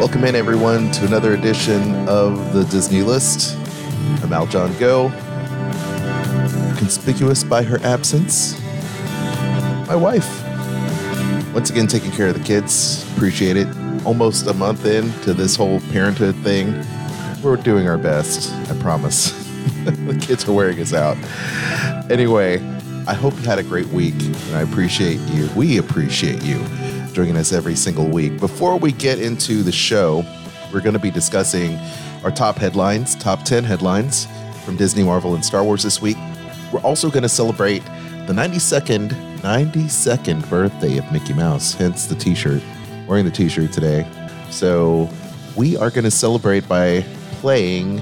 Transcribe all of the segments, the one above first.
Welcome in, everyone, to another edition of the Disney List. I'm Aljon Go. Conspicuous by her absence, my wife. Once again, taking care of the kids. Appreciate it. Almost a month into this whole parenthood thing. We're doing our best, I promise. the kids are wearing us out. Anyway, I hope you had a great week, and I appreciate you. We appreciate you joining us every single week. Before we get into the show, we're going to be discussing our top headlines, top 10 headlines from Disney, Marvel, and Star Wars this week. We're also going to celebrate the 92nd, 92nd birthday of Mickey Mouse, hence the t shirt. Wearing the t shirt today. So we are going to celebrate by playing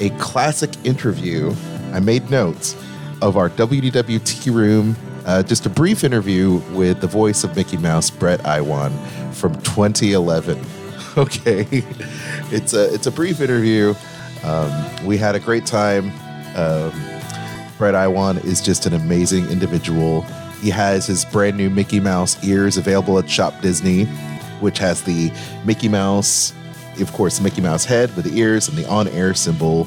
a classic interview. I made notes of our WDWT room uh, just a brief interview with the voice of Mickey Mouse, Bret Iwan, from 2011. Okay, it's a it's a brief interview. Um, we had a great time. Um, Bret Iwan is just an amazing individual. He has his brand new Mickey Mouse ears available at Shop Disney, which has the Mickey Mouse, of course, Mickey Mouse head with the ears and the on-air symbol,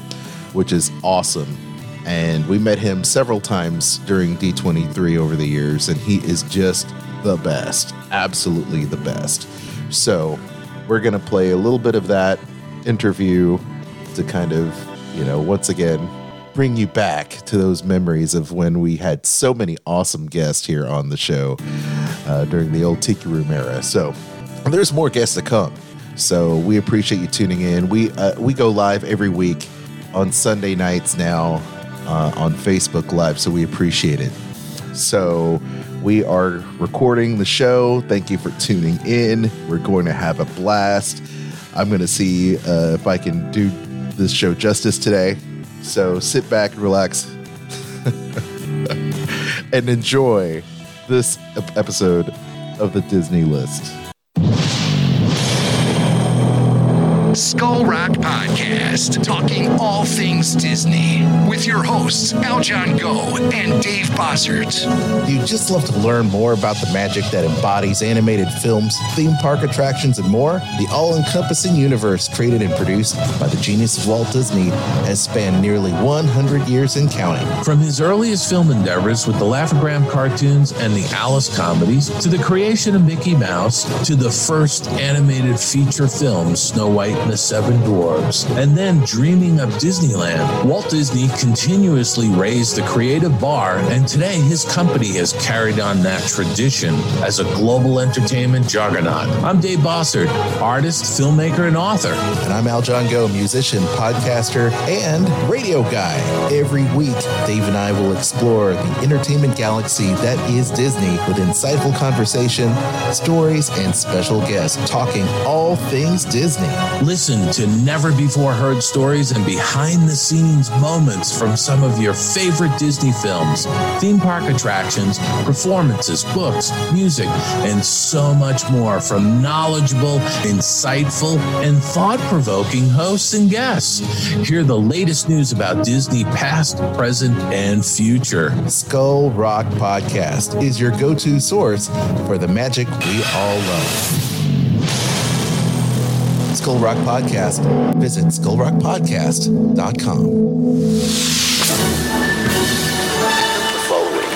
which is awesome and we met him several times during D23 over the years, and he is just the best, absolutely the best. So, we're going to play a little bit of that interview to kind of, you know, once again, bring you back to those memories of when we had so many awesome guests here on the show uh, during the old Tiki Room era. So, there's more guests to come. So, we appreciate you tuning in. We uh, we go live every week on Sunday nights now uh, on Facebook Live, so we appreciate it. So, we are recording the show. Thank you for tuning in. We're going to have a blast. I'm going to see uh, if I can do this show justice today. So, sit back, relax, and enjoy this episode of the Disney List. Skull Rock Podcast, talking all things Disney with your hosts, Aljon Go and Dave Bossert. Do you just love to learn more about the magic that embodies animated films, theme park attractions, and more? The all encompassing universe created and produced by the genius of Walt Disney has spanned nearly 100 years and counting. From his earliest film endeavors with the Laugh-O-Gram cartoons and the Alice comedies, to the creation of Mickey Mouse, to the first animated feature film, Snow White and the Seven Dwarfs, and then dreaming of Disneyland. Walt Disney continuously raised the creative bar, and today his company has carried on that tradition as a global entertainment juggernaut. I'm Dave Bossert, artist, filmmaker, and author. And I'm Aljon Go, musician, podcaster, and radio guy. Every week, Dave and I will explore the entertainment galaxy that is Disney with insightful conversation, stories, and special guests talking all things Disney. Listen to never before heard stories and behind the scenes moments from some of your favorite Disney films, theme park attractions, performances, books, music, and so much more from knowledgeable, insightful, and thought provoking hosts and guests. Hear the latest news about Disney past, present, and future. Skull Rock Podcast is your go to source for the magic we all love. Skull Rock Podcast. Visit skullrockpodcast.com. The following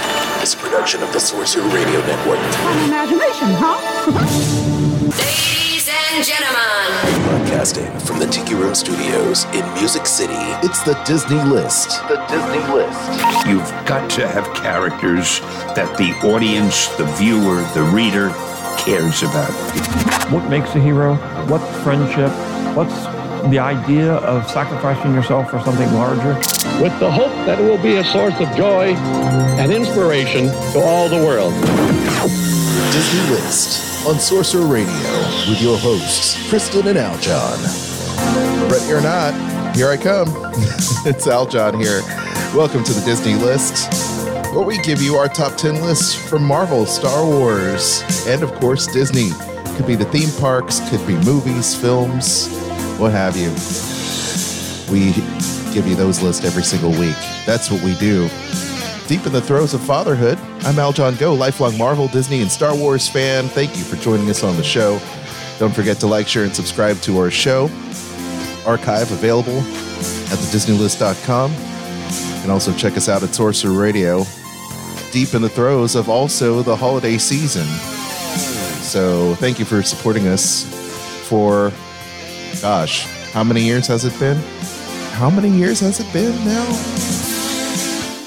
is a production of the Sorcerer Radio Network. An imagination, huh? Ladies and and gentlemen. Broadcasting from the Tiki Room Studios in Music City, it's the Disney List. The Disney List. You've got to have characters that the audience, the viewer, the reader cares about. What makes a hero? What's friendship? What's the idea of sacrificing yourself for something larger? With the hope that it will be a source of joy and inspiration to all the world. Disney List on Sorcerer Radio with your hosts, Kristen and Aljon. Ready or not, here I come. it's Aljon here. Welcome to the Disney List, where we give you our top 10 lists from Marvel, Star Wars, and of course, Disney. Could be the theme parks, could be movies, films, what have you. We give you those lists every single week. That's what we do. Deep in the throes of fatherhood, I'm Aljon Go, lifelong Marvel, Disney, and Star Wars fan. Thank you for joining us on the show. Don't forget to like, share, and subscribe to our show. Archive available at thedisneylist.com. You can also check us out at Sorcerer Radio. Deep in the throes of also the holiday season. So thank you for supporting us for, gosh, how many years has it been? How many years has it been now?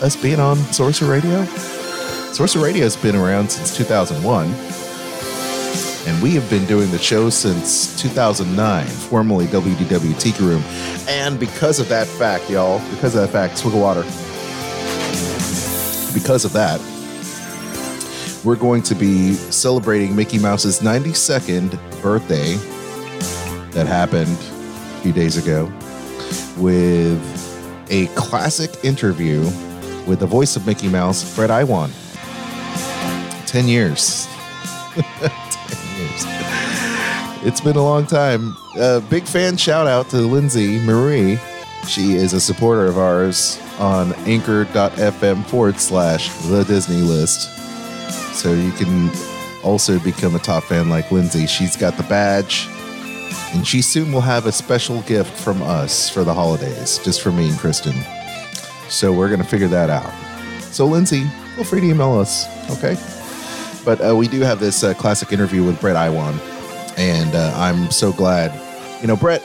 Us being on Sorcerer Radio? Sorcerer Radio has been around since 2001. And we have been doing the show since 2009, formerly WDW Tiki Room. And because of that fact, y'all, because of that fact, swig of water. Because of that, we're going to be celebrating Mickey Mouse's 92nd birthday that happened a few days ago with a classic interview with the voice of Mickey Mouse, Bret Iwan. 10 years. 10 years. It's been a long time. Uh, big fan shout out to Lindsay Marie. She is a supporter of ours on anchor.fm forward slash the Disney list. So you can also become a top fan like Lindsay. She's got the badge, and she soon will have a special gift from us for the holidays, just for me and Kristen. So we're going to figure that out. So, Lindsay, feel free to email us, okay? But uh, we do have this uh, classic interview with Bret Iwan, and uh, I'm so glad. You know, Bret,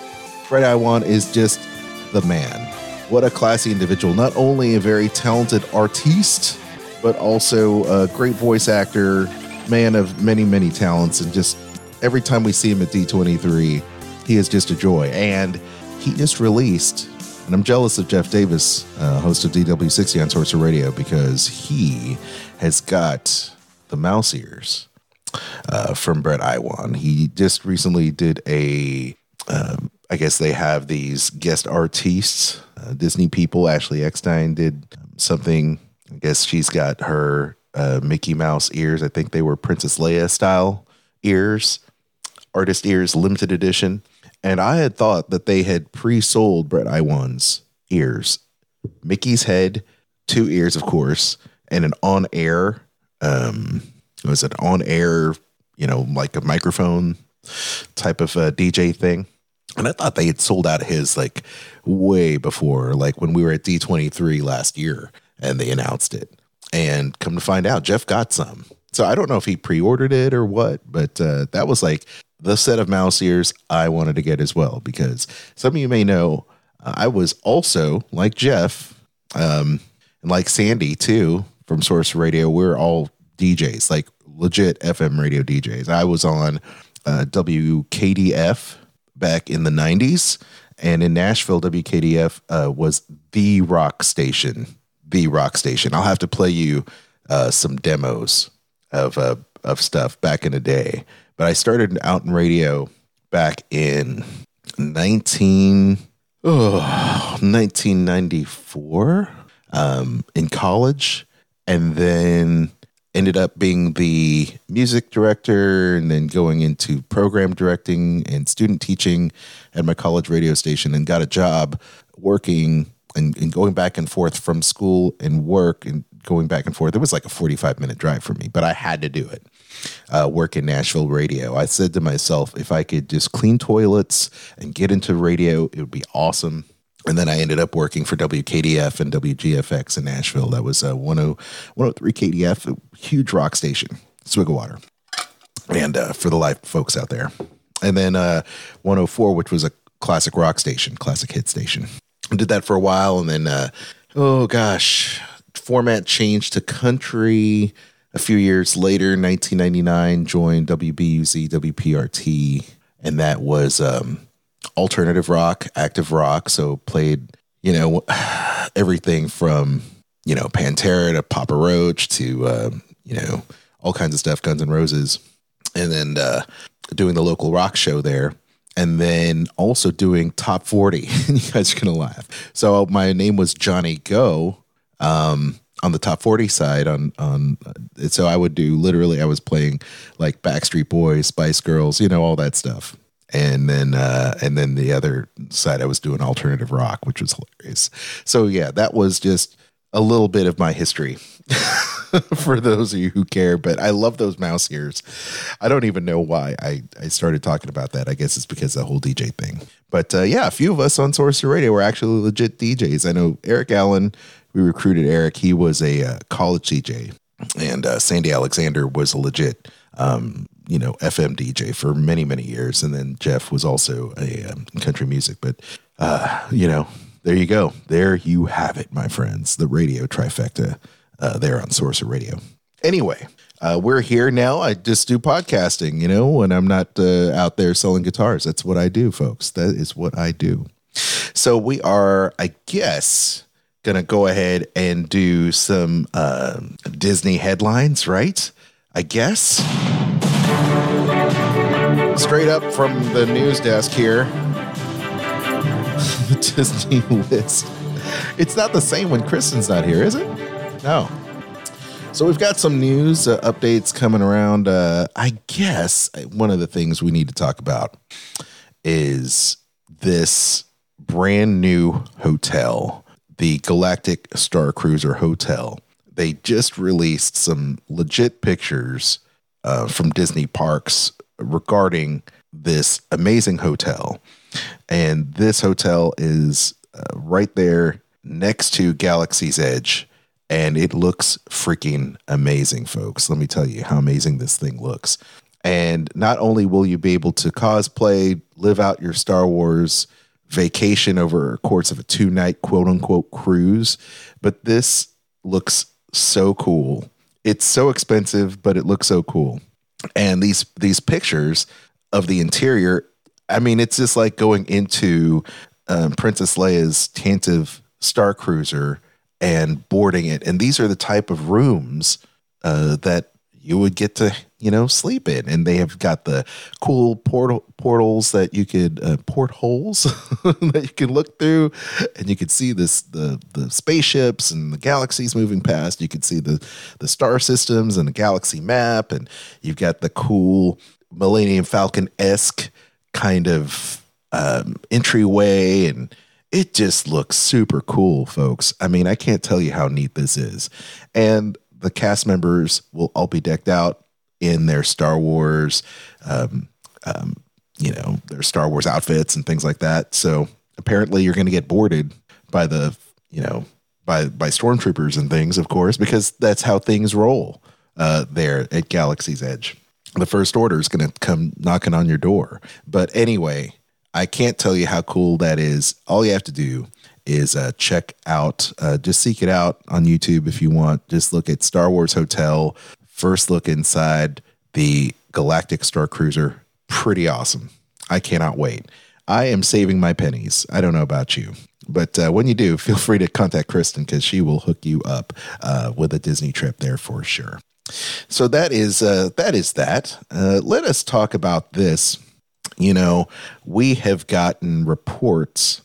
Bret Iwan is just the man. What a classy individual. Not only a very talented artiste, but also a great voice actor, man of many, many talents, and just every time we see him at D23, he is just a joy. And he just released, and I'm jealous of Jeff Davis, uh, host of DW60 on Sorcerer Radio, because he has got the mouse ears uh, from Bret Iwan. He just recently did a, um, I guess they have these guest artists, uh, Disney people. Ashley Eckstein did something. I guess she's got her uh, Mickey Mouse ears. I think they were Princess Leia style ears, artist ears, limited edition. And I had thought that they had pre sold Bret Iwan's ears Mickey's head, two ears, of course, and an on air, um, it was it on air, you know, like a microphone type of uh, DJ thing. And I thought they had sold out his like way before, like when we were at D23 last year and they announced it. And come to find out, Jeff got some. So I don't know if he pre ordered it or what, but uh, that was like the set of mouse ears I wanted to get as well because some of you may know uh, I was also like Jeff um, and like Sandy too from Source Radio. We're all DJs, like legit FM radio DJs. I was on uh, WKDF back in the 90s. And in Nashville, WKDF uh, was the rock station. The rock station. I'll have to play you uh, some demos of uh, of stuff back in the day. But I started out in radio back in 19, oh, 1994 um, in college. And then ended up being the music director and then going into program directing and student teaching at my college radio station and got a job working and, and, going back and forth from school and work and going back and forth. It was like a 45 minute drive for me, but I had to do it. Uh, work in Nashville radio. I said to myself, if I could just clean toilets and get into radio, it would be awesome. And then I ended up working for WKDF and WGFX in Nashville. That was a 103 KDF, a huge rock station, swig of water. And uh, for the live folks out there. and then uh, 104, which was a classic rock station, classic hit station. I did that for a while, and then uh, oh gosh, format changed to country. A few years later, 1999, joined WBUZ WPRT, and that was um, alternative rock, active rock. So played, you know, everything from you know Pantera to Papa Roach to uh, you know all kinds of stuff, Guns N' Roses, and then uh, doing the local rock show there. And then also doing top 40. you guys are going to laugh. So my name was Johnny Go. Um, on the top 40 side on on so I would do literally I was playing like Backstreet Boys, Spice Girls, you know all that stuff. And then uh and then the other side I was doing alternative rock, which was hilarious. So yeah, that was just a little bit of my history for those of you who care, but I love those mouse ears. I don't even know why I, I started talking about that. I guess it's because the whole DJ thing. But uh, yeah, a few of us on Sorcerer Radio were actually legit DJs. I know Eric Allen we recruited Eric. He was a uh, college DJ, and uh, Sandy Alexander was a legit, um, you know, FM DJ for many many years. And then Jeff was also a um, country music. But uh, you know, there you go. There you have it, my friends. The radio trifecta uh, there on Sorcerer Radio. Anyway. Uh, we're here now. I just do podcasting, you know, when I'm not uh, out there selling guitars. That's what I do, folks. That is what I do. So we are, I guess, gonna go ahead and do some uh, Disney headlines, right? I guess. Straight up from the news desk here, the Disney list. It's not the same when Kristen's not here, is it? No. So we've got some news uh, updates coming around. Uh, I guess one of the things we need to talk about is this brand new hotel the Galactic Star Cruiser Hotel. They just released some legit pictures uh, from Disney parks regarding this amazing hotel. And this hotel is uh, right there next to Galaxy's Edge. And it looks freaking amazing, folks. Let me tell you how amazing this thing looks. And not only will you be able to cosplay, live out your Star Wars vacation over a course of a two night quote unquote cruise. But this looks so cool. It's so expensive, but it looks so cool. And these these pictures of the interior, I mean, it's just like going into um, Princess Leia's Tantive Star Cruiser and boarding it. And these are the type of rooms uh, that you would get to you know sleep in. And they have got the cool portal portals that you could uh, portholes that you can look through. And you could see this the the spaceships and the galaxies moving past. You could see the the star systems and the galaxy map. And you've got the cool millennium falcon-esque kind of um, entryway. And it just looks super cool folks. I mean i can't tell you how neat this is. And the cast members will all be decked out in their Star Wars, um, um, you know, their Star Wars outfits and things like that. So apparently, you're going to get boarded by the, you know, by by stormtroopers and things, of course, because that's how things roll uh, there at Galaxy's Edge. The First Order is going to come knocking on your door. But anyway, I can't tell you how cool that is. All you have to do is uh, check out, uh, just seek it out on YouTube if you want. Just look at Star Wars Hotel, first look inside the Galactic Star Cruiser. Pretty awesome. I cannot wait. I am saving my pennies. I don't know about you. But uh, when you do, feel free to contact Kristen because she will hook you up uh, with a Disney trip there for sure. So that is uh, that is that. Uh, let us talk about this. You know, we have gotten reports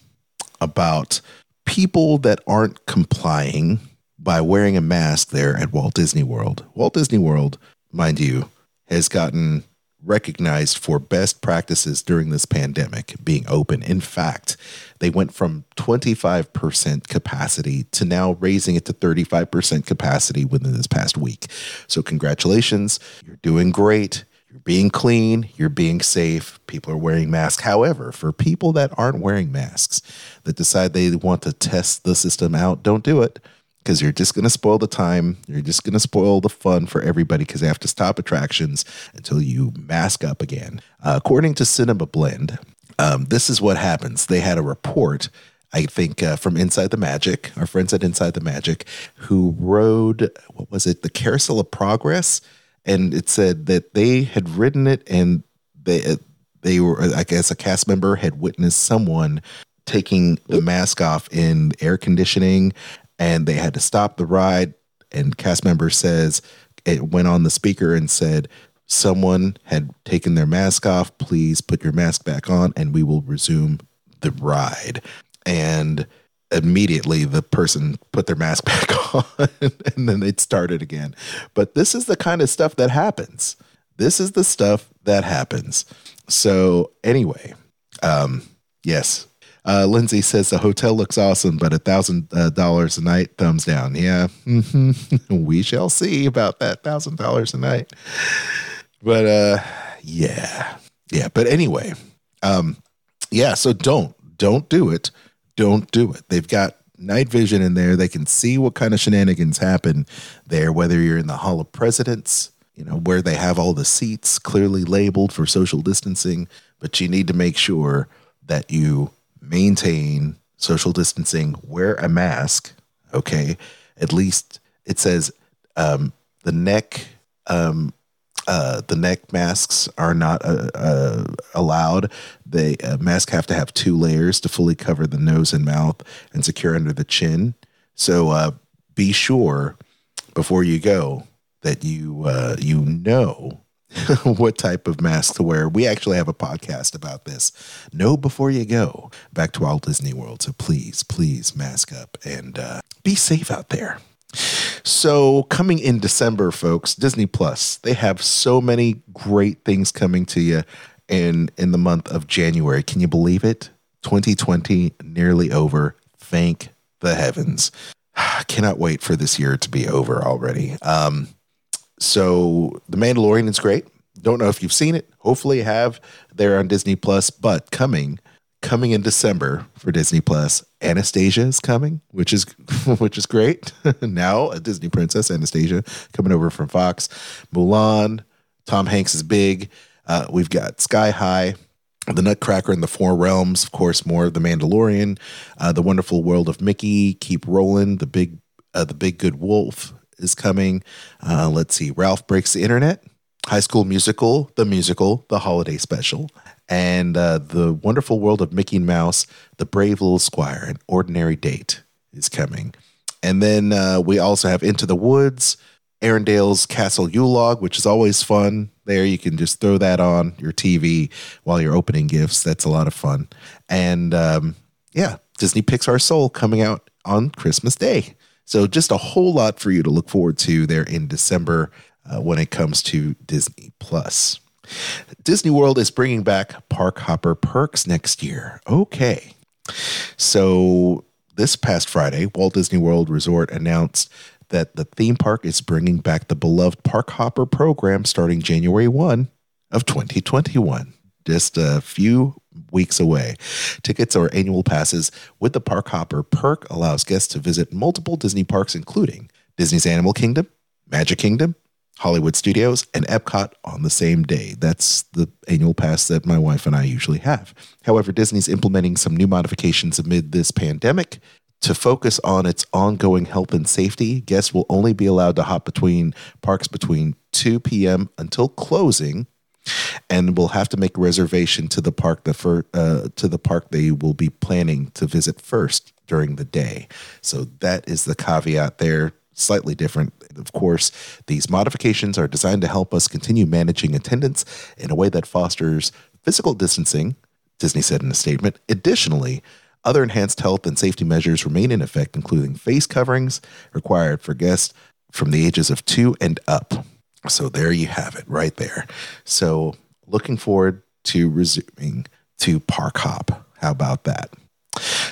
about people that aren't complying by wearing a mask there at Walt Disney World. Walt Disney World, mind you, has gotten recognized for best practices during this pandemic being open. In fact, they went from 25% capacity to now raising it to 35% capacity within this past week. So, congratulations. You're doing great. You're being clean, you're being safe, people are wearing masks. However, for people that aren't wearing masks, that decide they want to test the system out, don't do it because you're just going to spoil the time. You're just going to spoil the fun for everybody because they have to stop attractions until you mask up again. Uh, according to Cinema Blend, um, this is what happens. They had a report, I think, uh, from Inside the Magic, our friends at Inside the Magic, who rode, what was it, the Carousel of Progress? And it said that they had ridden it and they, they were, I guess, a cast member had witnessed someone taking the mask off in air conditioning and they had to stop the ride. And cast member says it went on the speaker and said, Someone had taken their mask off. Please put your mask back on and we will resume the ride. And immediately the person put their mask back on and then they'd started again. But this is the kind of stuff that happens. This is the stuff that happens. So, anyway, um, yes, uh, Lindsay says the hotel looks awesome, but a thousand uh, dollars a night, thumbs down. Yeah, mm-hmm. we shall see about that thousand dollars a night. But uh, yeah, yeah. But anyway, um, yeah. So don't don't do it. Don't do it. They've got night vision in there. They can see what kind of shenanigans happen there. Whether you're in the Hall of Presidents, you know where they have all the seats clearly labeled for social distancing, but you need to make sure that you maintain social distancing, wear a mask. Okay. At least it says um, the neck, um, uh, the neck masks are not uh, uh, allowed. The uh, masks have to have two layers to fully cover the nose and mouth and secure under the chin. So uh, be sure before you go that you uh, you know what type of mask to wear. We actually have a podcast about this. Know before you go back to Walt Disney World. So please, please mask up and uh, be safe out there. So, coming in December, folks, Disney Plus, they have so many great things coming to you in in the month of January. Can you believe it? 2020 nearly over. Thank the heavens. Cannot wait for this year to be over already. Um, so The Mandalorian is great. Don't know if you've seen it. Hopefully you have there on Disney Plus, but coming coming in December for Disney Plus, Anastasia is coming, which is which is great. now a Disney princess, Anastasia, coming over from Fox. Mulan, Tom Hanks is big. Uh, we've got Sky High, The Nutcracker and the Four Realms, of course, more of The Mandalorian, uh, The Wonderful World of Mickey, Keep Rolling, The Big uh, The Big Good Wolf, is coming. Uh, let's see, Ralph Breaks the Internet, High School Musical, the musical, the holiday special, and uh, The Wonderful World of Mickey Mouse, The Brave Little Squire, An Ordinary Date is coming. And then uh, we also have Into the Woods, Arendelle's Castle Yule Log, which is always fun. There, you can just throw that on your TV while you're opening gifts. That's a lot of fun. And um, yeah, Disney Pixar Soul coming out on Christmas Day. So just a whole lot for you to look forward to there in December uh, when it comes to Disney Plus. Disney World is bringing back Park Hopper Perks next year. Okay. So this past Friday, Walt Disney World Resort announced that the theme park is bringing back the beloved Park Hopper program starting January 1 of 2021. Just a few weeks away. Tickets or annual passes with the Park Hopper perk allows guests to visit multiple Disney parks, including Disney's Animal Kingdom, Magic Kingdom, Hollywood Studios, and Epcot on the same day. That's the annual pass that my wife and I usually have. However, Disney's implementing some new modifications amid this pandemic. To focus on its ongoing health and safety, guests will only be allowed to hop between parks between 2 p.m. until closing and will have to make a reservation to the park the fir- uh, to the park they will be planning to visit first during the day. So that is the caveat there. Slightly different. Of course, these modifications are designed to help us continue managing attendance in a way that fosters physical distancing, Disney said in a statement. Additionally, other enhanced health and safety measures remain in effect, including face coverings required for guests from the ages of two and up. So there you have it right there. So looking forward to resuming to Park Hop. How about that?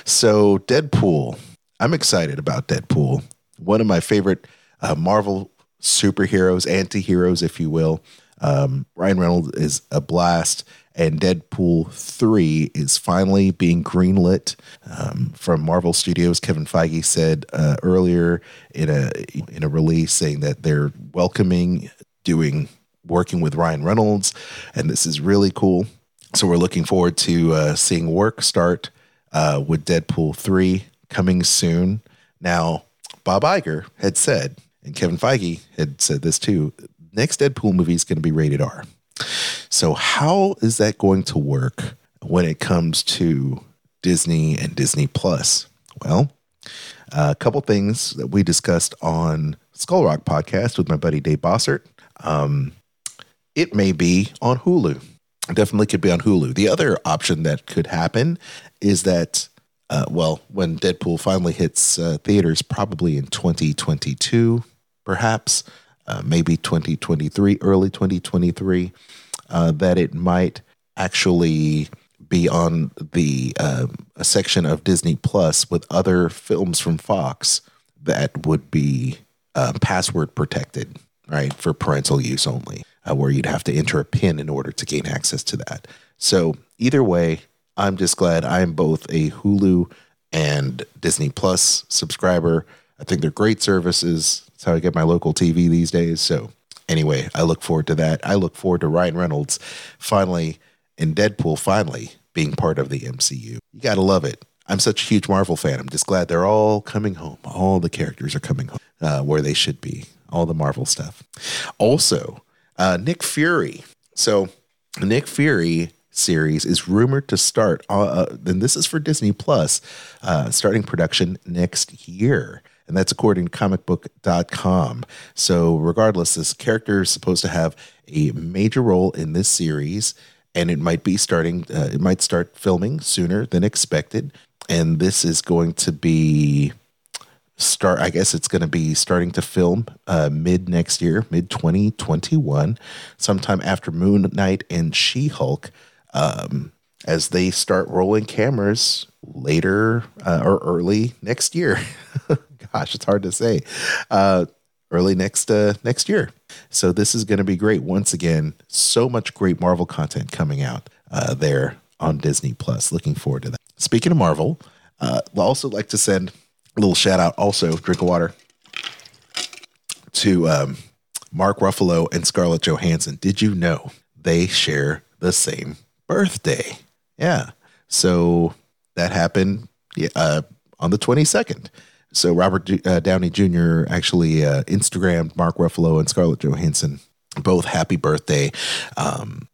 So Deadpool. I'm excited about Deadpool. One of my favorite uh, Marvel superheroes, anti-heroes, if you will. Um, Ryan Reynolds is a blast, and Deadpool 3 is finally being greenlit um, from Marvel Studios. Kevin Feige said uh, earlier in a in a release saying that they're welcoming doing working with Ryan Reynolds, and this is really cool. So we're looking forward to uh, seeing work start uh, with Deadpool 3 coming soon. Now, Bob Iger had said, and Kevin Feige had said this too, next Deadpool movie is going to be rated R. So, how is that going to work when it comes to Disney and Disney Plus? Well, a couple things that we discussed on Skull Rock podcast with my buddy Dave Bossert. Um, it may be on Hulu. Definitely could be on Hulu. The other option that could happen is that, uh, well, when Deadpool finally hits uh, theaters, probably in 2022, perhaps, uh, maybe 2023, early 2023, uh, that it might actually be on the uh, a section of Disney Plus with other films from Fox that would be uh, password protected, right, for parental use only, uh, where you'd have to enter a PIN in order to gain access to that. So either way, I'm just glad I'm both a Hulu and Disney Plus subscriber. I think they're great services. That's how I get my local TV these days. So anyway, I look forward to that. I look forward to Ryan Reynolds finally in Deadpool finally being part of the MCU. You got to love it. I'm such a huge Marvel fan. I'm just glad they're all coming home. All the characters are coming home uh, where they should be. All the Marvel stuff. Also, uh, Nick Fury. So, Nick Fury series is rumored to start, uh, uh, and this is for Disney Plus, uh, starting production next year. And that's according to comicbook.com. So, regardless, this character is supposed to have a major role in this series, and it might be starting, uh, it might start filming sooner than expected. And this is going to be start i guess it's going to be starting to film uh, mid next year mid 2021 sometime after moon knight and she-hulk um, as they start rolling cameras later uh, or early next year. Gosh it's hard to say. Uh, early next uh, next year. So this is going to be great. Once again so much great marvel content coming out uh, there on disney plus. Looking forward to that. Speaking of marvel uh, i'd also like to send little shout out also drink of water to um, mark ruffalo and scarlett johansson. Did you know they share the same birthday? Yeah. So that happened uh, on the 22nd so robert uh, downey jr actually uh, instagrammed mark ruffalo and scarlett johansson both happy birthday. Um,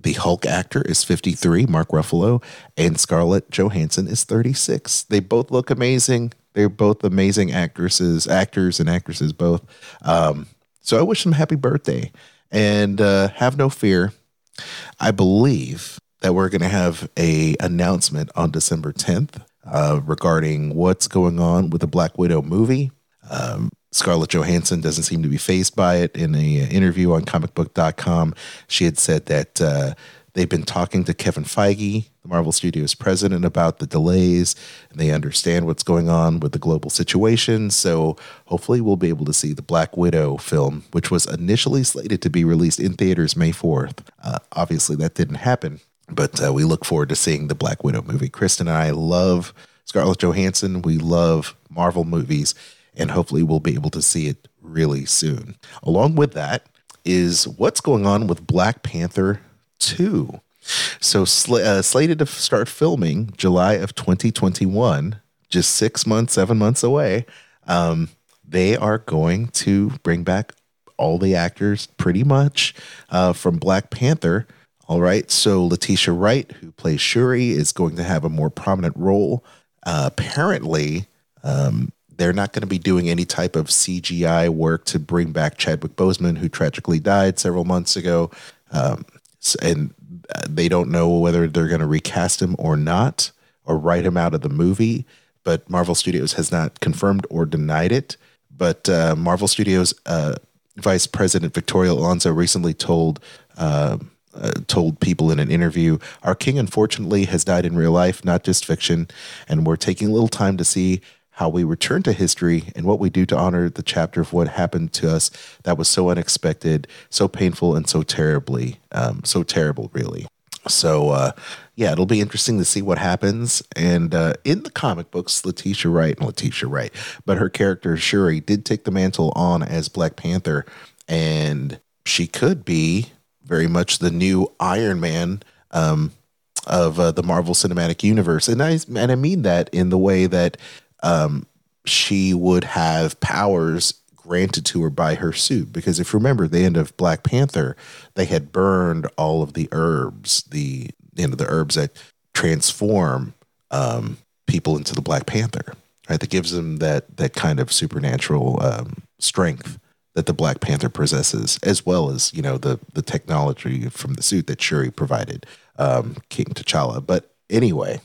the Hulk actor is 53, Mark Ruffalo, and Scarlett Johansson is 36. They both look amazing. They're both amazing actresses, actors and actresses both. Um, so I wish them happy birthday. And uh, have no fear. I believe that we're going to have a announcement on December 10th uh, regarding what's going on with the Black Widow movie. Um, Scarlett Johansson doesn't seem to be phased by it. In an interview on comicbook.com, she had said that uh, they've been talking to Kevin Feige, the Marvel Studios president, about the delays, and they understand what's going on with the global situation. So hopefully, we'll be able to see the Black Widow film, which was initially slated to be released in theaters May 4th. Uh, obviously, that didn't happen, but uh, we look forward to seeing the Black Widow movie. Kristen and I love Scarlett Johansson. We love Marvel movies and hopefully we'll be able to see it really soon. Along with that is what's going on with Black Panther 2. So, sl- uh, slated to start filming July of 2021, just six months, seven months away. Um, they are going to bring back all the actors pretty much uh, from Black Panther. All right. So, Letitia Wright, who plays Shuri, is going to have a more prominent role. Uh, apparently, um, they're not going to be doing any type of CGI work to bring back Chadwick Boseman, who tragically died several months ago. Um, and they don't know whether they're going to recast him or not, or write him out of the movie. But Marvel Studios has not confirmed or denied it. But uh, Marvel Studios uh, Vice President Victoria Alonso recently told. Uh, uh, told people in an interview, Our king unfortunately has died in real life, not just fiction, and we're taking a little time to see how we return to history and what we do to honor the chapter of what happened to us that was so unexpected, so painful, and so terribly, um, so terrible, really. So, uh, yeah, it'll be interesting to see what happens. And uh, in the comic books, Letitia Wright, and Letitia Wright, but her character Shuri did take the mantle on as Black Panther, and she could be very much the new Iron Man um, of uh, the Marvel Cinematic Universe. And I and I mean that in the way that um, she would have powers granted to her by her suit. Because if you remember the end of Black Panther, they had burned all of the herbs, the you know the herbs that transform um, people into the Black Panther. Right, that gives them that that kind of supernatural um, strength that the Black Panther possesses, as well as you know the the technology from the suit that Shuri provided um, King T'Challa. But anyway,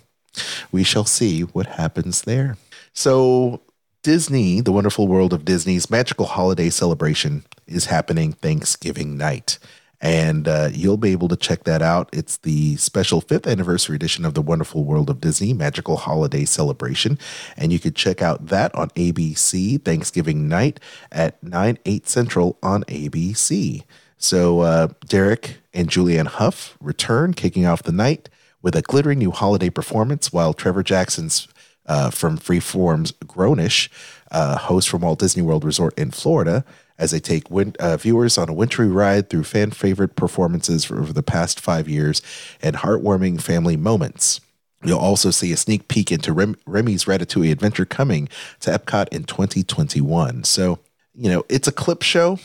we shall see what happens there. So Disney, the wonderful world of Disney's magical holiday celebration, is happening Thanksgiving night. And uh, you'll be able to check that out. It's the special fifth anniversary edition of the Wonderful World of Disney Magical Holiday Celebration. And you can check out that on ABC Thanksgiving night at 9, 8 Central on ABC. So uh, Derek and Julianne Huff return, kicking off the night with a glittering new holiday performance, while Trevor Jackson's uh, from Freeform's Grownish, uh, host from Walt Disney World Resort in Florida, as they take win- uh, viewers on a wintry ride through fan favorite performances over the past five years and heartwarming family moments. You'll also see a sneak peek into Rem- Remy's Ratatouille adventure coming to Epcot in 2021. So, you know, it's a clip show.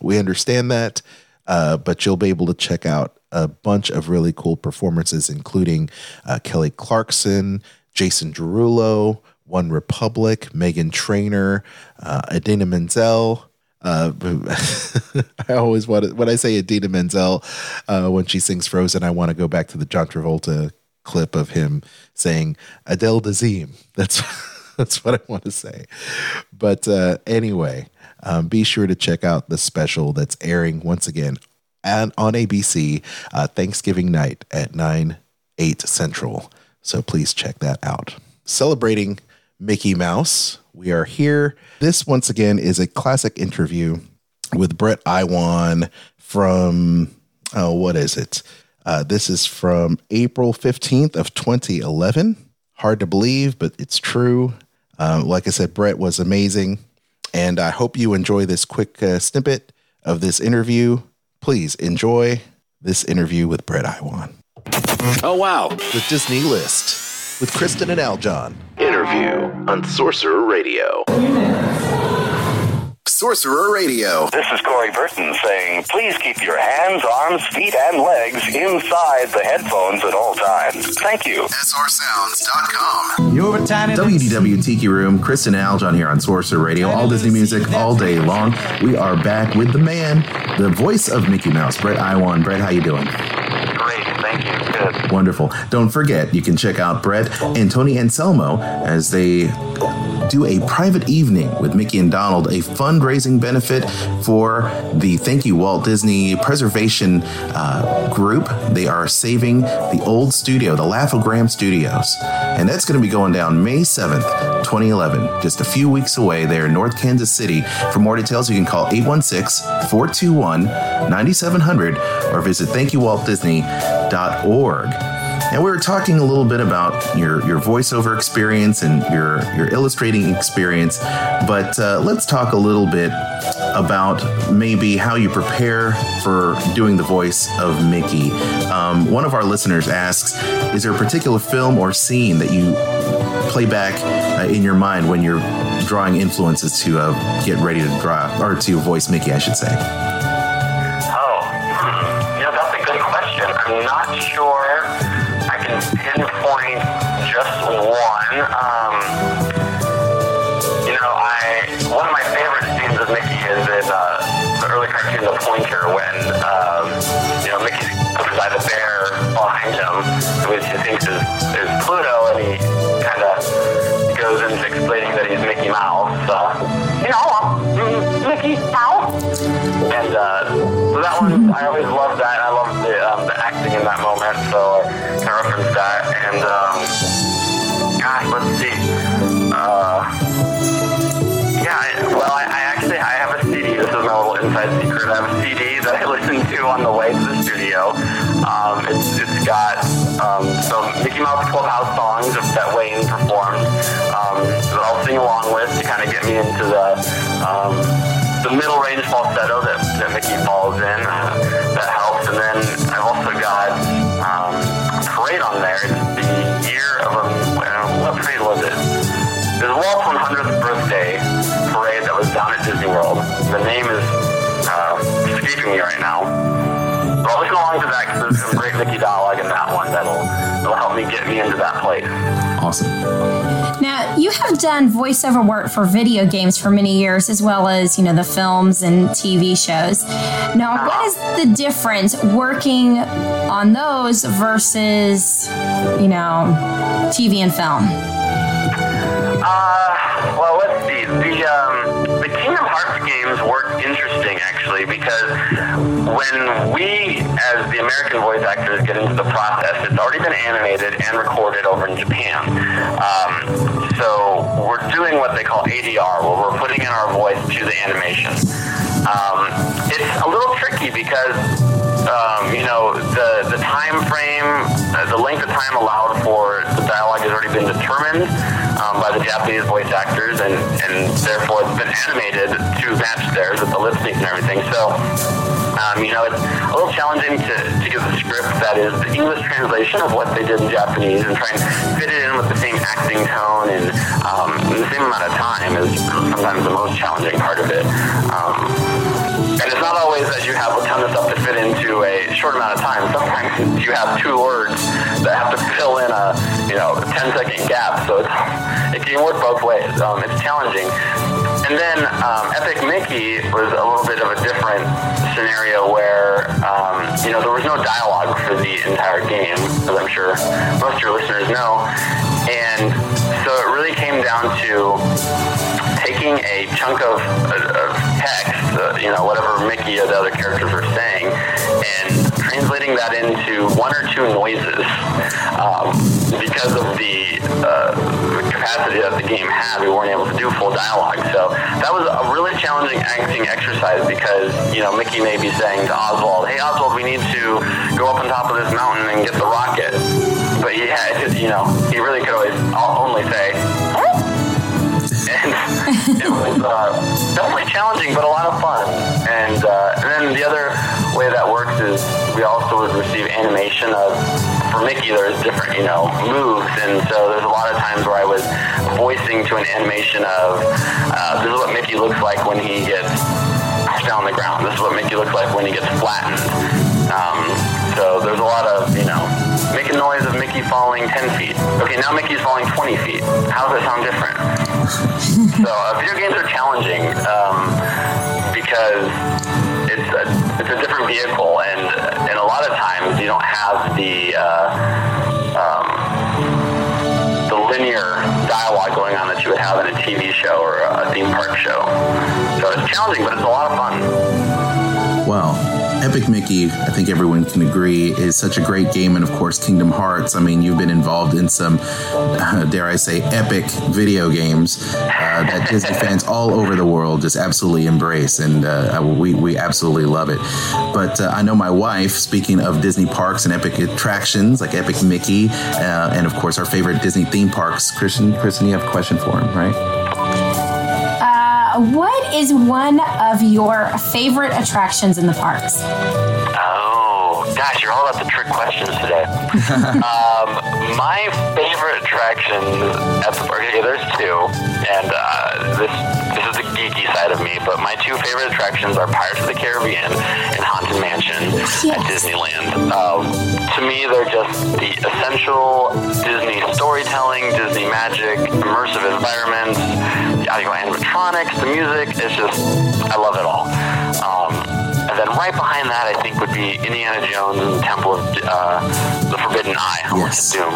We understand that, uh, but you'll be able to check out a bunch of really cool performances, including uh, Kelly Clarkson, Jason Derulo, One Republic, Meghan Trainor, uh, Idina Menzel. Uh, I always want to, when I say Idina Menzel, uh, when she sings Frozen, I want to go back to the John Travolta clip of him saying Adele Dazeem. That's, that's what I want to say. But uh, anyway, um, be sure to check out the special that's airing once again and on ABC uh, Thanksgiving night at 9, 8 Central. So please check that out. Celebrating Mickey Mouse, we are here. This, once again, is a classic interview with Bret Iwan from, oh, what is it? Uh, this is from April 15th of 2011. Hard to believe, but it's true. Uh, like I said, Bret was amazing. And I hope you enjoy this quick uh, snippet of this interview. Please enjoy this interview with Bret Iwan. Oh, wow. The Disney List with Kristen and Aljon. Interview on Sorcerer Radio. Sorcerer Radio. This is Corey Burton saying, please keep your hands, arms, feet, and legs inside the headphones at all times. Thank you. SRSounds.com. You're a tiny WDW Tiki Room, Kristen and Aljon here on Sorcerer Radio, all Disney music all day long. We are back with the man, the voice of Mickey Mouse, Bret Iwan. Bret, how you doing? Thank you. Good. Wonderful. Don't forget, you can check out Bret and Tony Anselmo as they do a private evening with Mickey and Donald, a fundraising benefit for the Thank You Walt Disney Preservation uh, Group. They are saving the old studio, the Laugh-O-Gram Studios. And that's going to be going down May 7th, 2011, just a few weeks away there in North Kansas City. For more details, you can call 816 421 9700 or visit thankyouwaltdisney.org. And we were talking a little bit about your, your voiceover experience and your, your illustrating experience, but uh, let's talk a little bit about maybe how you prepare for doing the voice of Mickey. Um, one of our listeners asks Is there a particular film or scene that you play back uh, in your mind when you're drawing influences to uh, get ready to draw, or to voice Mickey, I should say? Not sure I can pinpoint just one. Um, you know, I one of my favorite scenes of Mickey is in uh, the early cartoon The Pointer when the um, the middle range falsetto that'll help me get me into that place. Awesome. Now, you have done voiceover work for video games for many years, as well as, you know, the films and TV shows. Now, what is the difference working on those versus, you know, TV and film? Uh, well, let's see. The um, the Kingdom Hearts games work interesting actually because when we, as the American voice actors, get into the process, it's already been animated and recorded over in Japan. Um, so we're doing what they call ADR, where we're putting in our voice to the animation. Um, it's a little tricky because um, you know, the, the time frame, uh, the length of time allowed for the dialogue has already been determined um, by the Japanese voice actors, and, and therefore it's been animated to match theirs with the lip sync and everything. So, um, you know, it's a little challenging to, to get the script that is the English translation of what they did in Japanese and try and fit it in with the same acting tone and um, the same amount of time is sometimes the most challenging part of it. Um, and it's not always that you have a ton of stuff to fit into a short amount of time. Sometimes you have two words that have to fill in a you know 10 second gap. So it can work both ways. Um, it's challenging. And then um, Epic Mickey was a little bit of a different scenario where um, you know there was no dialogue for the entire game, as I'm sure most of your listeners know. And so it really came down to taking a chunk of, of text, uh, you know, whatever Mickey or the other characters are saying, and translating that into one or two noises. Um, because of the, uh, the capacity that the game had, we weren't able to do full dialogue. So that was a really challenging acting exercise because, you know, Mickey may be saying to Oswald, hey, Oswald, we need to go up on top of this mountain and get the rocket. But he had, you know, he really could always only say, and it was uh, definitely challenging, but a lot of fun. And, uh, and then the other way that works is we also would receive animation of, for Mickey, there's different, you know, moves. And so there's a lot of times where I was voicing to an animation of, uh, this is what Mickey looks like when he gets pushed down the ground. This is what Mickey looks like when he gets flattened. Um, so there's a lot of, you know, make a noise of Mickey falling 10 feet. Okay, now Mickey's falling 20 feet. How does that sound different? so uh, video games are challenging um, because it's a, it's a different vehicle, and and a lot of times you don't have the uh, um, the linear dialogue going on that you would have in a TV show or a theme park show. So it's challenging, but it's a lot of fun. Well, Epic Mickey, I think everyone can agree, is such a great game. And of course, Kingdom Hearts. I mean, you've been involved in some, uh, dare I say, epic video games uh, that Disney fans all over the world just absolutely embrace. And uh, we, we absolutely love it. But uh, I know my wife, speaking of Disney parks and epic attractions like Epic Mickey, uh, and of course, our favorite Disney theme parks, Kristen, Kristen, you have a question for him, right? What is one of your favorite attractions in the parks? Oh, gosh, you're all about the trick questions today. um, my favorite attraction at the park, okay, there's two, and uh, this this is the geeky side of me, but my two favorite attractions are Pirates of the Caribbean and Haunted Mansion yes. at Disneyland. Um, to me, they're just the essential Disney storytelling, Disney magic, immersive environments, the audio animatronics, the music. It's just, I love it all. Um, and then right behind that, I think would be Indiana Jones and Temple of uh, the Forbidden Eye. Yes. Doom.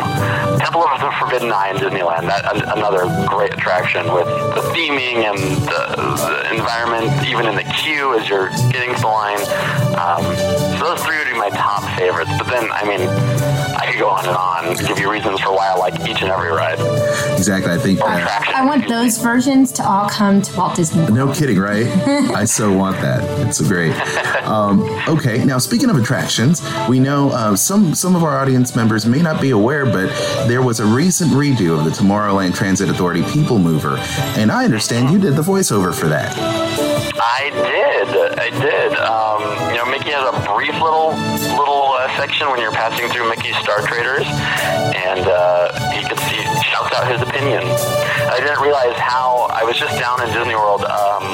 Temple of the Forbidden Eye in Disneyland. That another great attraction with the theming and the, the environment, even in the queue as you're getting to the line. Um, so those three would be my top favorites. But then, I mean, I could go on and on, give you reasons for why I like each and every ride. Exactly. I think. Or Uh. I want those versions to all come to Walt Disney. World. no kidding, right? I so want that. It's great. Um, okay, now speaking of attractions, we know uh, some some of our audience members may not be aware, but there was a recent redo of the Tomorrowland Transit Authority People Mover, and I understand you did the voiceover for that. I did. I did. Um, you know, Mickey has a brief little little section when you're passing through Mickey's Star Traders, and uh, he could see shouts out his opinion. I didn't realize how I was just down in Disney World um,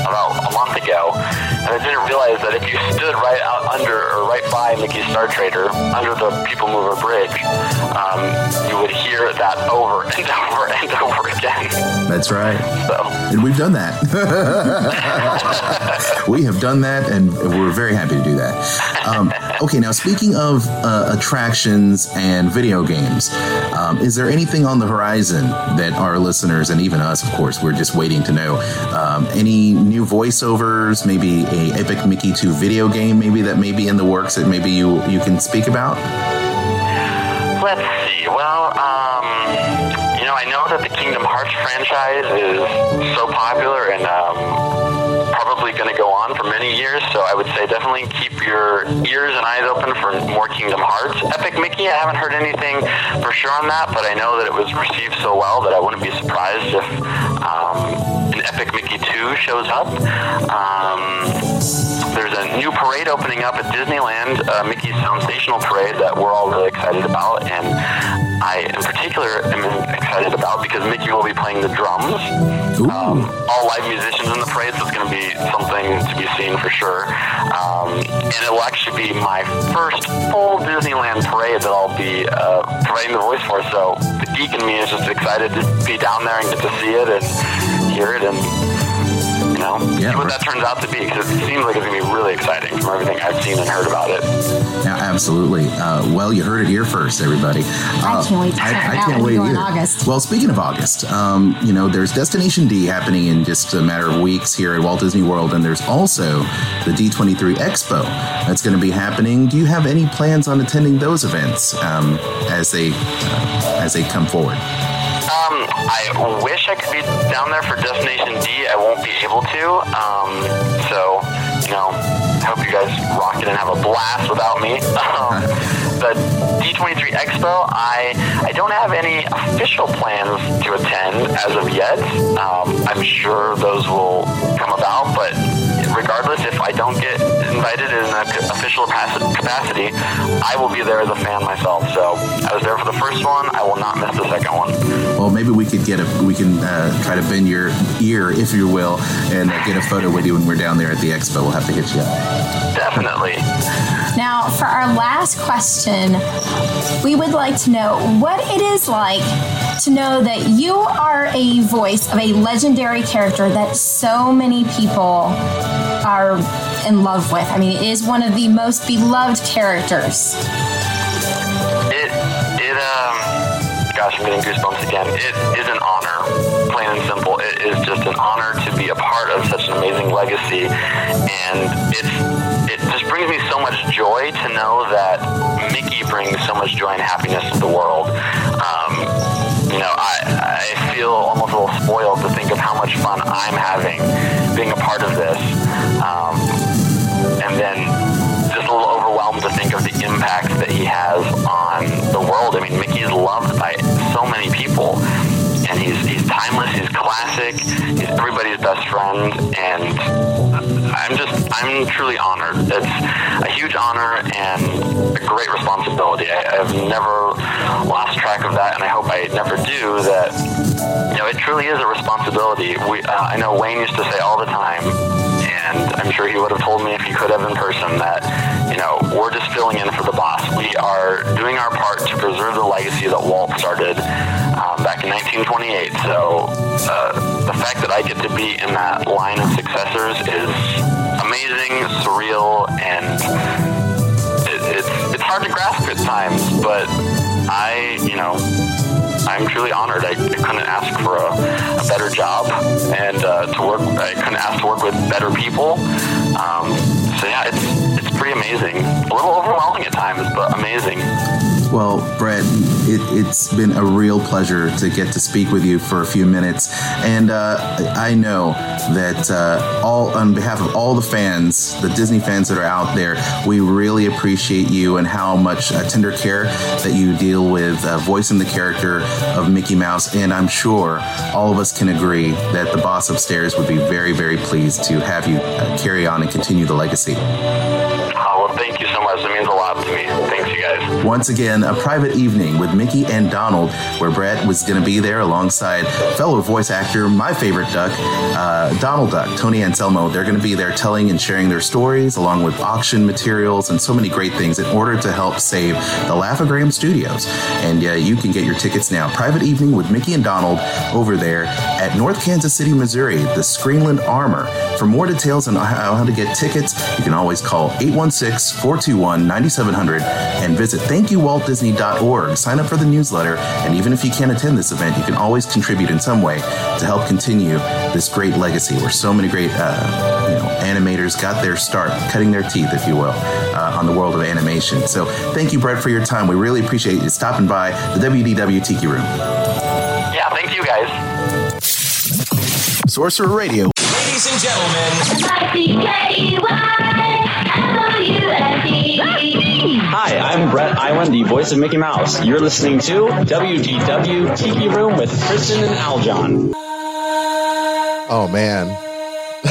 about a month ago, and I didn't realize that if you stood right out under or right by Mickey's Star Trader under the People Mover Bridge, um, you would hear that over and over and over again. That's right. So. And we've done that. we have done that, and we're very happy to do that. Um, okay, now speaking of uh, attractions and video games, um, is there anything on the horizon that our listeners and even us, of course, we're just waiting to know? Um, any new voiceovers? Maybe a Epic Mickey 2 video game? Maybe that may be in the works that maybe you you can speak about? Let's see. Well, um, you know, I know that the Kingdom Hearts franchise is so popular and um, probably going to go on for many years. So I would say definitely keep your ears and eyes open for more Kingdom Hearts. Epic Mickey, I haven't heard anything for sure on that, but I know that it was received so well that I wouldn't be surprised if um, Epic Mickey 2 shows up. Um, there's a new parade opening up at Disneyland, uh, Mickey's Soundsational Parade, that we're all really excited about, and I, in particular, am excited about because Mickey will be playing the drums. Um, all live musicians in the parade, so it's going to be something to be seen for sure. Um, and it will actually be my first full Disneyland parade that I'll be uh, providing the voice for. So the geek in me is just excited to be down there and get to see it and hear it and you know, see what that turns out to be because it seems like it's going to be really exciting from everything I've seen and heard about it. Yeah, absolutely. Uh, well, you heard it here first, everybody. Uh, I can't wait to check it out when we go in either. August. Well, speaking of August, um, you know, there's Destination D happening in just a matter of weeks here at Walt Disney World, and there's also the D23 Expo that's going to be happening. Do you have any plans on attending those events um, as they uh, as they come forward? I wish I could be down there for Destination D. I won't be able to. Um, so, you know, I hope you guys rock it and have a blast without me. Um, the D23 Expo, I I don't have any official plans to attend as of yet. Um, I'm sure those will come about, but regardless, if I don't get invited in an official capacity, I will be there as a fan myself. So I was there for the first one. I will not miss the second one. Well, maybe we could get a we can uh, try to bend your ear, if you will, and uh, get a photo with you when we're down there at the expo. We'll have to hit you up. Definitely. Now, for our last question, we would like to know what it is like to know that you are a voice of a legendary character that so many people are in love with. I mean, it is one of the most beloved characters. It it um gosh, I'm getting goosebumps again. It is an honor, plain and simple. It is just an honor to be a part of such an amazing legacy, and it's it just brings me so much joy to know that Mickey brings so much joy and happiness to the world. Um, you know, I, I feel almost a little spoiled to think of how much fun I'm having being a part of this. Um, and then just a little overwhelmed to think of the impact that he has on the world. I mean, Mickey's loved by so many people, and he's he's timeless. He's classic. He's everybody's best friend, and I'm just I'm truly honored. It's a huge honor and a great responsibility. I, I've never lost track of that, and I hope I never do. That you know, it truly is a responsibility. We uh, I know Wayne used to say all the time and I'm sure he would have told me if he could have in person that, you know, we're just filling in for the boss. We are doing our part to preserve the legacy that Walt started um, back in 1928. So uh, the fact that I get to be in that line of successors is amazing, surreal, and it, it's it's hard to grasp at times. But I, you know, I'm truly honored. I, I couldn't ask for a, a better job and uh, to work. I couldn't ask to work with better people. Um, so yeah, it's it's pretty amazing. A little overwhelming at times, but amazing. Well, Bret, it, has been a real pleasure to get to speak with you for a few minutes, and uh, I know that uh, all on behalf of all the fans, the Disney fans that are out there, we really appreciate you and how much uh, tender care that you deal with uh, voicing the character of Mickey Mouse. And I'm sure all of us can agree that the boss upstairs would be very, very pleased to have you uh, carry on and continue the legacy. Oh, well, thank you so much. It means a lot to me. Thanks, guys. Once again, a private evening with Mickey and Donald, where Bret was going to be there alongside fellow voice actor, my favorite duck, uh, Donald Duck, Tony Anselmo. They're going to be there telling and sharing their stories, along with auction materials and so many great things in order to help save the Laugh-O-Gram Studios. And uh, you can get your tickets now. Private evening with Mickey and Donald over there at North Kansas City, Missouri, the Screenland Armour. For more details on how to get tickets, you can always call 816 421 9700 and visit thankyouwaltdisney.org. Sign up for the newsletter, and even if you can't attend this event, you can always contribute in some way to help continue this great legacy where so many great uh, you know, animators got their start, cutting their teeth, if you will, uh, on the world of animation. So thank you, Bret, for your time. We really appreciate you stopping by the WDW Tiki Room. Yeah, thank you guys. Sorcerer Radio. Ladies and gentlemen. Hi, I'm Bret Iwan, the voice of Mickey Mouse. You're listening to WDW Tiki Room with Kristen and Aljon. Oh man,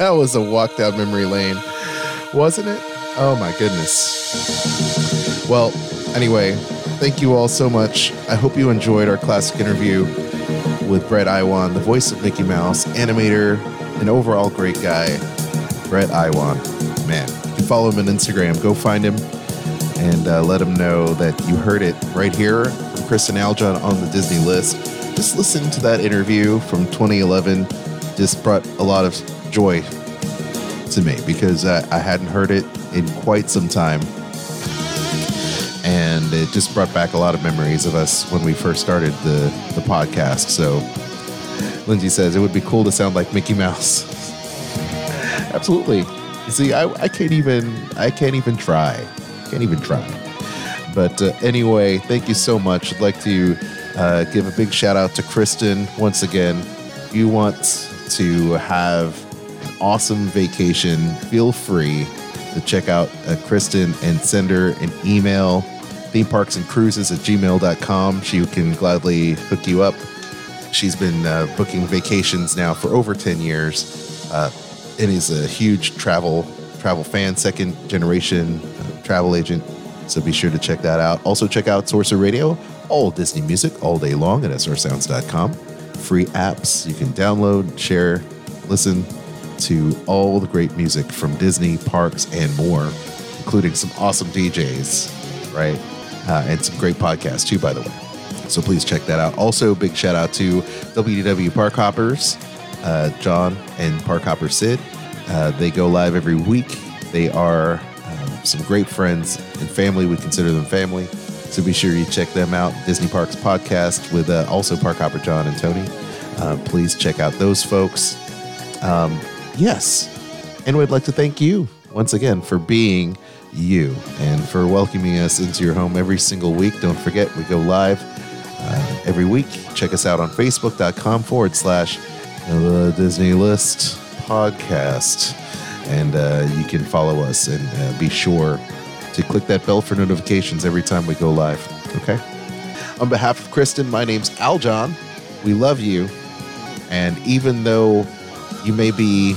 that was a walk down memory lane, wasn't it? Oh my goodness. Well, anyway, thank you all so much. I hope you enjoyed our classic interview with Bret Iwan, the voice of Mickey Mouse, animator, and overall great guy, Bret Iwan. Man, follow him on Instagram. Go find him and uh, let him know that you heard it right here from Kristen Aljon on the Disney list. Just listen to that interview from 2011. Just brought a lot of joy to me because uh, I hadn't heard it in quite some time. And it just brought back a lot of memories of us when we first started the, the podcast. So Lindsay says it would be cool to sound like Mickey Mouse. Absolutely. See, I, I can't even I can't even try. Can't even try. But uh, anyway, thank you so much. I'd like to uh, give a big shout out to Kristen once again. If you want to have an awesome vacation, feel free to check out uh, Kristen and send her an email, theme parks and cruises at gmail.com. She can gladly hook you up. She's been uh, booking vacations now for over 10 years uh, and he's a huge travel travel fan, second generation uh, travel agent. So be sure to check that out. Also, check out Sorcerer Radio, all Disney music all day long at srsounds.com. Free apps you can download, share, listen to all the great music from Disney parks and more, including some awesome DJs, right? Uh, and some great podcasts too, by the way. So please check that out. Also, big shout out to WDW Park Hoppers, uh, John and Park Hopper Sid. Uh, they go live every week. They are um, some great friends and family. We consider them family. So be sure you check them out. Disney Parks podcast with uh, also Park Hopper John and Tony. Uh, please check out those folks. Um, yes. And we'd like to thank you once again for being you and for welcoming us into your home every single week. Don't forget, we go live uh, every week. Check us out on facebook.com forward slash the Disney List podcast. And uh, you can follow us and uh, be sure to click that bell for notifications every time we go live. Okay? On behalf of Kristen, my name's Aljon. We love you. And even though you may be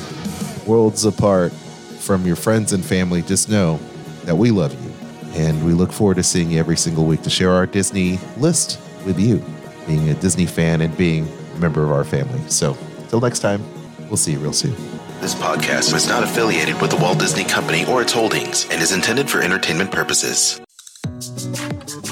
worlds apart from your friends and family, just know that we love you. And we look forward to seeing you every single week to share our Disney list with you, being a Disney fan and being a member of our family. So, till next time, we'll see you real soon. This podcast is not affiliated with the Walt Disney Company or its holdings and is intended for entertainment purposes.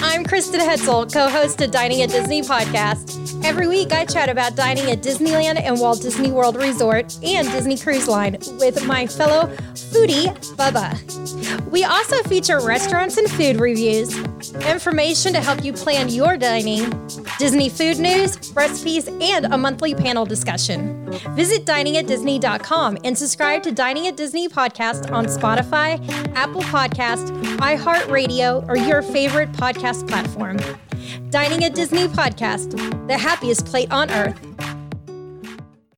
I'm Kristen Hetzel, co host of Dining at Disney podcast. Every week, I chat about dining at Disneyland and Walt Disney World Resort and Disney Cruise Line with my fellow foodie, Bubba. We also feature restaurants and food reviews, information to help you plan your dining, Disney food news, recipes, and a monthly panel discussion. Visit diningatdisney.com and subscribe to Dining at Disney podcast on Spotify, Apple Podcast, iHeartRadio, or your favorite podcast platform. Dining at Disney podcast, the happiest plate on earth.